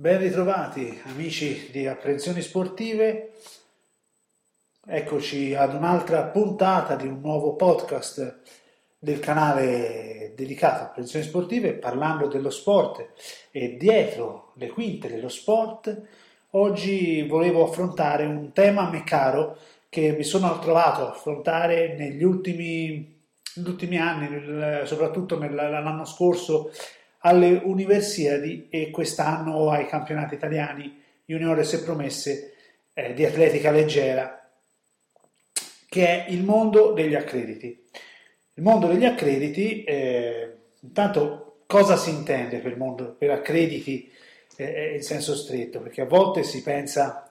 Ben ritrovati amici di Apprensioni Sportive, eccoci ad un'altra puntata di un nuovo podcast del canale dedicato a Apprensioni Sportive parlando dello sport e dietro le quinte dello sport. Oggi volevo affrontare un tema a me caro che mi sono trovato a affrontare negli ultimi, negli ultimi anni, soprattutto l'anno scorso alle Universiadi e quest'anno ai campionati italiani juniores e promesse eh, di atletica leggera, che è il mondo degli accrediti. Il mondo degli accrediti, eh, intanto cosa si intende per, mondo, per accrediti eh, in senso stretto? Perché a volte si pensa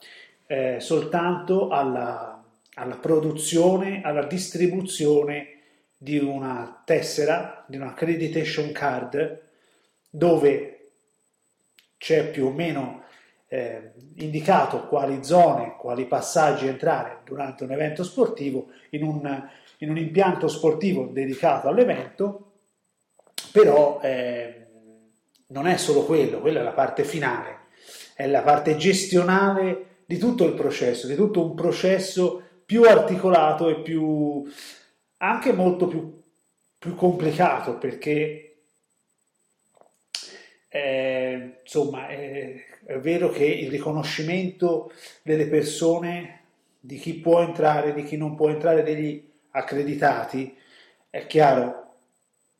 eh, soltanto alla, alla produzione, alla distribuzione di una tessera, di una accreditation card, dove c'è più o meno eh, indicato quali zone, quali passaggi entrare durante un evento sportivo in un, in un impianto sportivo dedicato all'evento, però eh, non è solo quello, quella è la parte finale, è la parte gestionale di tutto il processo, di tutto un processo più articolato e più anche molto più, più complicato perché eh, insomma, è, è, vero che il riconoscimento delle persone, di chi può entrare, di chi non può entrare, degli accreditati, è chiaro,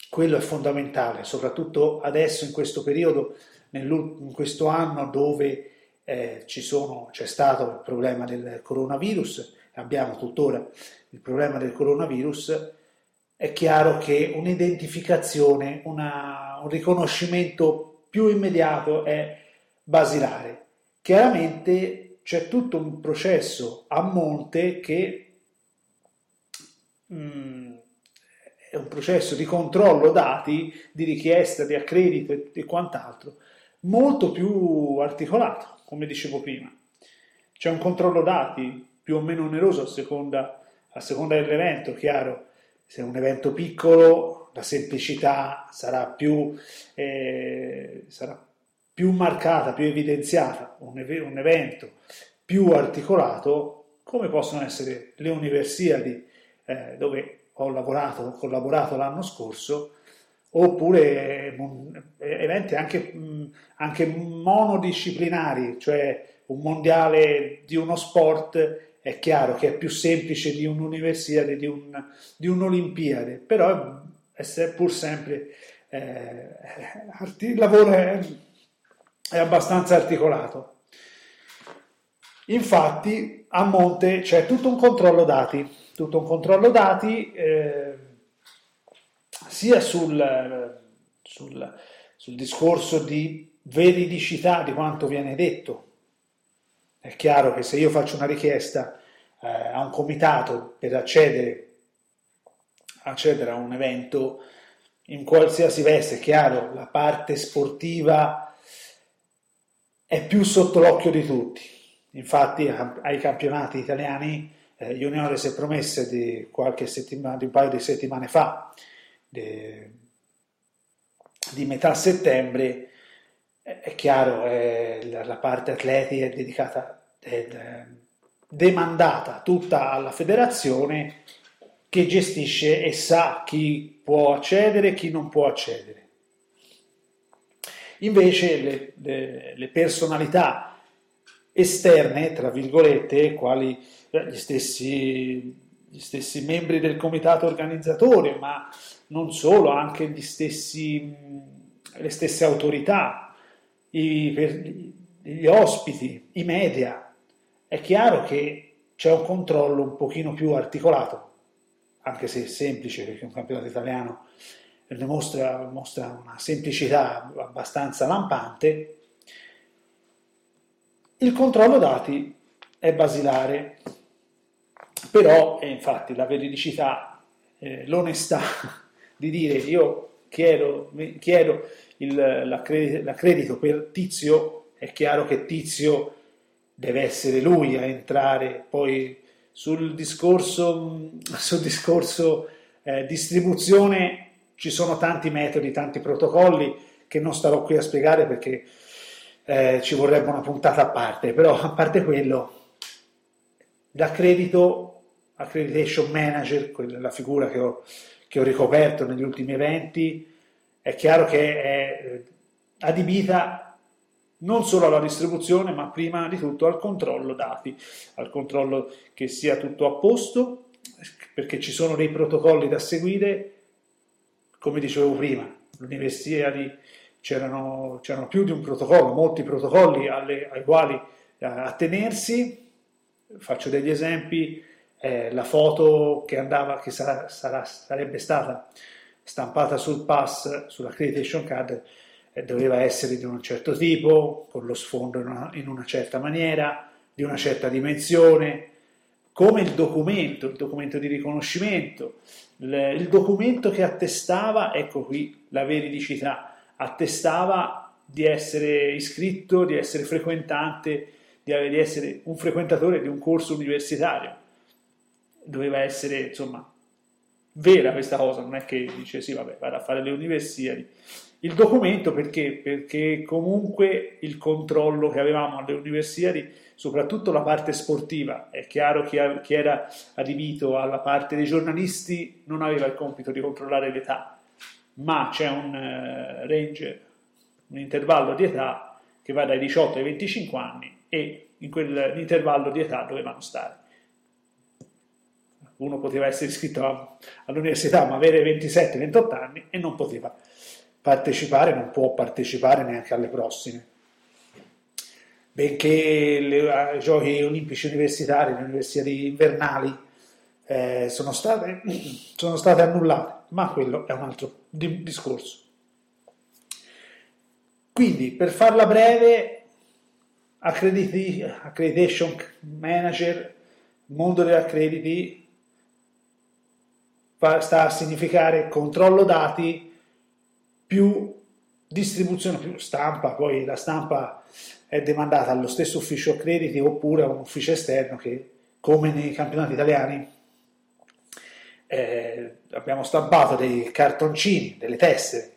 quello è fondamentale, soprattutto adesso in questo periodo, in questo anno dove eh, sono, c'è stato il problema del coronavirus, abbiamo tuttora il problema del coronavirus, è chiaro che un'identificazione, una, un riconoscimento più immediato è basilare. Chiaramente c'è tutto un processo a monte che mm, è un processo di controllo dati, di richiesta, di accredito e, e quant'altro, molto più articolato, come dicevo prima. C'è un controllo dati più o meno oneroso a seconda, a seconda dell'evento, chiaro, se è un evento piccolo la semplicità sarà più, eh, sarà più marcata, più evidenziata, un, un, evento più articolato, come possono essere le Universiadi eh, dove ho lavorato, ho collaborato l'anno scorso, oppure eh, eventi anche, anche monodisciplinari, cioè un mondiale di uno sport è chiaro che è più semplice di un'universiade, di, un, di un'Olimpiade, però è pur sempre eh, il lavoro è, è abbastanza articolato. Infatti a monte c'è tutto un controllo dati, tutto un controllo dati eh, sia sul, sul, sul, discorso di veridicità di quanto viene detto. È chiaro che se io faccio una richiesta eh, a un comitato per accedere accedere a un evento in qualsiasi veste, è chiaro, la parte sportiva è più sotto l'occhio di tutti. Infatti ai campionati italiani eh, juniores e promesse di qualche settimana, di un paio di settimane fa, de, di metà settembre, è chiaro, eh, la, parte atletica è dedicata, è demandata tutta alla federazione che gestisce e sa chi può accedere e chi non può accedere. Invece le, le, le personalità esterne, tra virgolette, quali gli stessi, gli stessi membri del comitato organizzatore, ma non solo, anche stessi, le stesse autorità, i, gli ospiti, i media, è chiaro che c'è un controllo un pochino più articolato anche se semplice perché un campionato italiano mostra, mostra una semplicità abbastanza lampante, il controllo dati è basilare, però eh, infatti la veridicità, eh, l'onestà di dire io chiedo, chiedo l'accredito per Tizio, è chiaro che Tizio deve essere lui a entrare poi sul discorso, sul discorso eh, distribuzione ci sono tanti metodi, tanti protocolli che non starò qui a spiegare perché eh, ci vorrebbe una puntata a parte, però a parte quello, l'accredito, accreditation manager, la figura che ho, che ho ricoperto negli ultimi eventi, è chiaro che è eh, adibita non solo alla distribuzione, ma prima di tutto al controllo dati, al controllo che sia tutto a posto, perché ci sono dei protocolli da seguire, come dicevo prima, l'università di, c'erano, c'erano, più di un protocollo, molti protocolli alle, ai quali attenersi. Faccio degli esempi, eh, la foto che, andava, che sarà, sarà, sarebbe stata stampata sul pass, sull'accreditation card, eh, doveva essere di un certo tipo, con lo sfondo in una, in una certa maniera, di una certa dimensione, come il documento, il documento di riconoscimento, il, documento che attestava, ecco qui la veridicità, attestava di essere iscritto, di essere frequentante, di, di essere un frequentatore di un corso universitario. Doveva essere, insomma, vera questa cosa, non è che dice sì, vabbè, vado a fare le universiadi il documento perché? Perché comunque il controllo che avevamo alle universiadi, soprattutto la parte sportiva, è chiaro che chi era adibito alla parte dei giornalisti non aveva il compito di controllare l'età, ma c'è un uh, range, un intervallo di età che va dai 18 ai 25 anni e in quell'intervallo di età dovevano stare. Uno poteva essere iscritto all'università ma avere 27-28 anni e non poteva partecipare, non può partecipare neanche alle prossime. Benché le, i giochi olimpici universitari, le università invernali eh, sono, state, sono state annullate, ma quello è un altro di, discorso. Quindi, per farla breve, accreditation manager, mondo degli accrediti, sta a significare controllo dati, più distribuzione, più stampa, poi la stampa è demandata allo stesso ufficio crediti oppure a un ufficio esterno che, come nei campionati italiani, eh, abbiamo stampato dei cartoncini, delle tessere,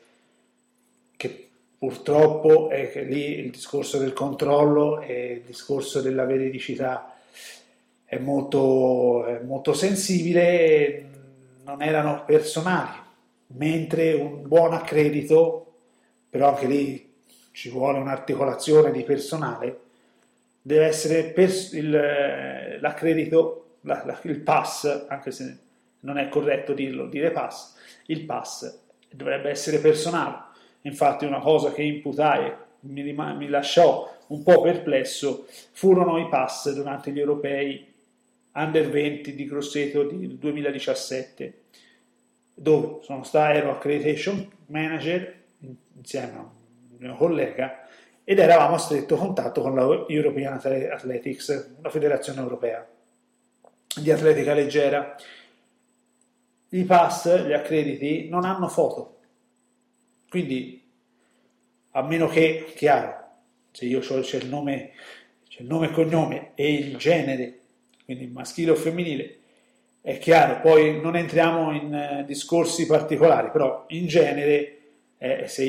che purtroppo è lì il discorso del controllo e il discorso della veridicità è molto, è molto sensibile, non erano personali, mentre un buon accredito, però anche lì ci vuole un'articolazione di personale, deve essere pers- il, l'accredito, la, la, il pass, anche se non è corretto dirlo, dire pass, il pass dovrebbe essere personale. Infatti una cosa che imputai mi, rim- mi lasciò un po' perplesso furono i pass durante gli europei under 20 di Grosseto del 2017 dove sono stato, ero accreditation manager insieme a un mio collega ed eravamo a stretto contatto con la European Athletics, la federazione europea di atletica leggera. I pass, gli accrediti, non hanno foto, quindi a meno che, chiaro, se io ho, c'è il nome, c'è il nome e cognome e il genere, quindi maschile o femminile, è chiaro, poi non entriamo in eh, discorsi particolari, però in genere eh, se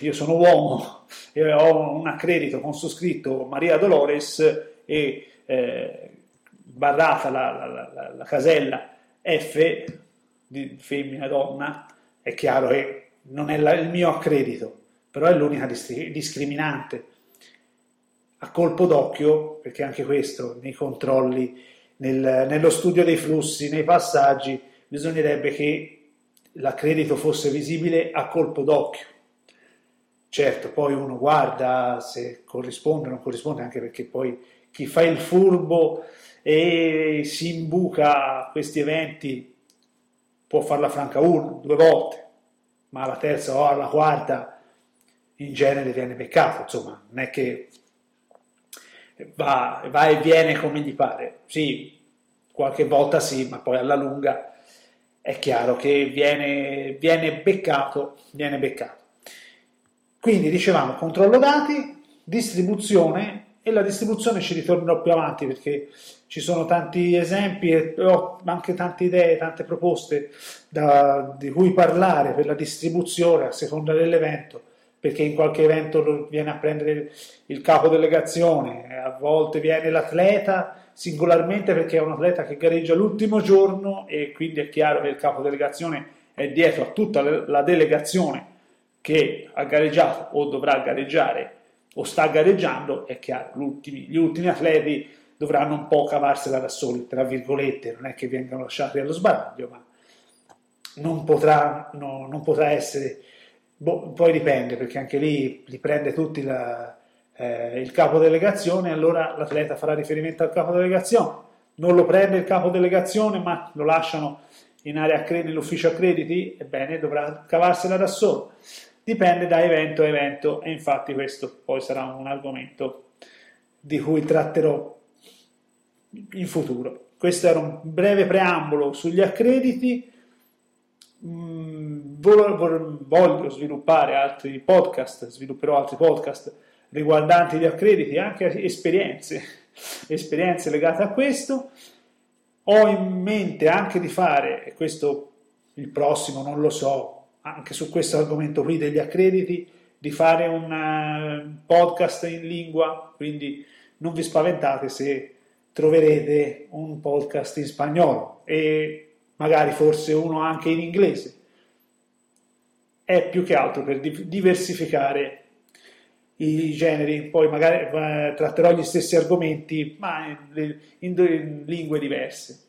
io sono uomo e ho un accredito con su scritto Maria Dolores e eh, barrata la, la, la, la, casella F di femmina donna, è chiaro che non è il mio accredito, però è l'unica discriminante. A colpo d'occhio, perché anche questo nei controlli nel, nello studio dei flussi, nei passaggi, bisognerebbe che l'accredito fosse visibile a colpo d'occhio. Certo, poi uno guarda se corrisponde o non corrisponde, anche perché poi chi fa il furbo e si imbuca a questi eventi può farla franca una, due volte, ma alla terza o alla quarta in genere viene beccato, insomma, non è che va, va e viene come gli pare. Sì, qualche volta sì, ma poi alla lunga è chiaro che viene, viene beccato, viene beccato. Quindi dicevamo controllo dati, distribuzione e la distribuzione ci ritornerò più avanti perché ci sono tanti esempi e ho anche tante idee, tante proposte da, di cui parlare per la distribuzione a seconda dell'evento, perché in qualche evento viene a prendere il capo delegazione, a volte viene l'atleta singolarmente perché è un atleta che gareggia l'ultimo giorno e quindi è chiaro che il capo delegazione è dietro a tutta la delegazione che ha gareggiato o dovrà gareggiare o sta gareggiando, è chiaro, gli ultimi atleti dovranno un po' cavarsela da soli, tra virgolette, non è che vengano lasciati allo sbaraglio, ma non potrà, no, non potrà essere, boh, poi dipende perché anche lì li prende tutti la, eh, il capo delegazione, allora l'atleta farà riferimento al capo delegazione, non lo prende il capo delegazione ma lo lasciano in area nell'ufficio accrediti, ebbene dovrà cavarsela da solo. Dipende da evento a evento e infatti questo poi sarà un argomento di cui tratterò in futuro. Questo era un breve preambolo sugli accrediti. Mm, voglio sviluppare altri podcast, svilupperò altri podcast riguardanti gli accrediti e anche esperienze, esperienze legate a questo. Ho in mente anche di fare, e questo il prossimo non lo so, anche su questo argomento qui degli accrediti, di fare un uh, podcast in lingua, quindi non vi spaventate se troverete un podcast in spagnolo e magari forse uno anche in inglese. È più che altro per diversificare i generi, poi magari eh, tratterò gli stessi argomenti ma in, in, in lingue diverse.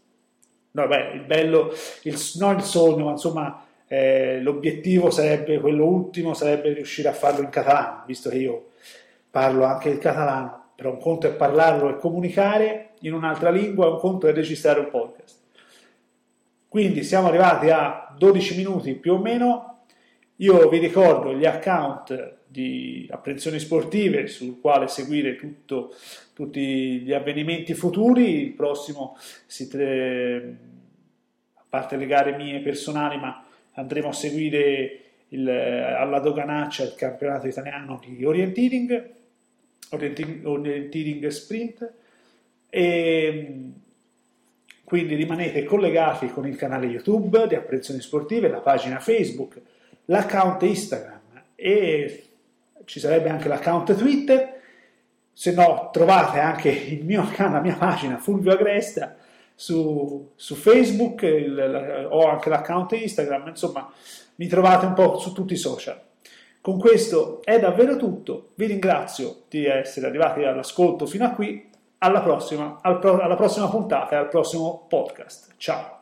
No, beh, il bello, il, non il sogno, ma insomma eh, l'obiettivo sarebbe quello ultimo, sarebbe riuscire a farlo in catalano, visto che io parlo anche il catalano, però un conto è parlarlo e comunicare in un'altra lingua, un conto è registrare un podcast. Quindi siamo arrivati a 12 minuti più o meno, io vi ricordo gli account di apprensioni sportive sul quale seguire tutto, tutti gli avvenimenti futuri, il prossimo si tre, a parte le gare mie personali, ma andremo a seguire il, alla doganaccia il campionato italiano di orienteering, orienteering, orienteering sprint. E quindi rimanete collegati con il canale YouTube di Apprensioni Sportive, la pagina Facebook, l'account Instagram e ci sarebbe anche l'account Twitter. Se no, trovate anche il mio la mia pagina Fulvio Agresta su, su Facebook, il, ho anche l'account Instagram, insomma, mi trovate un po' su tutti i social. Con questo è davvero tutto, vi ringrazio di essere arrivati all'ascolto fino a qui alla prossima, alla prossima puntata e al prossimo podcast. Ciao!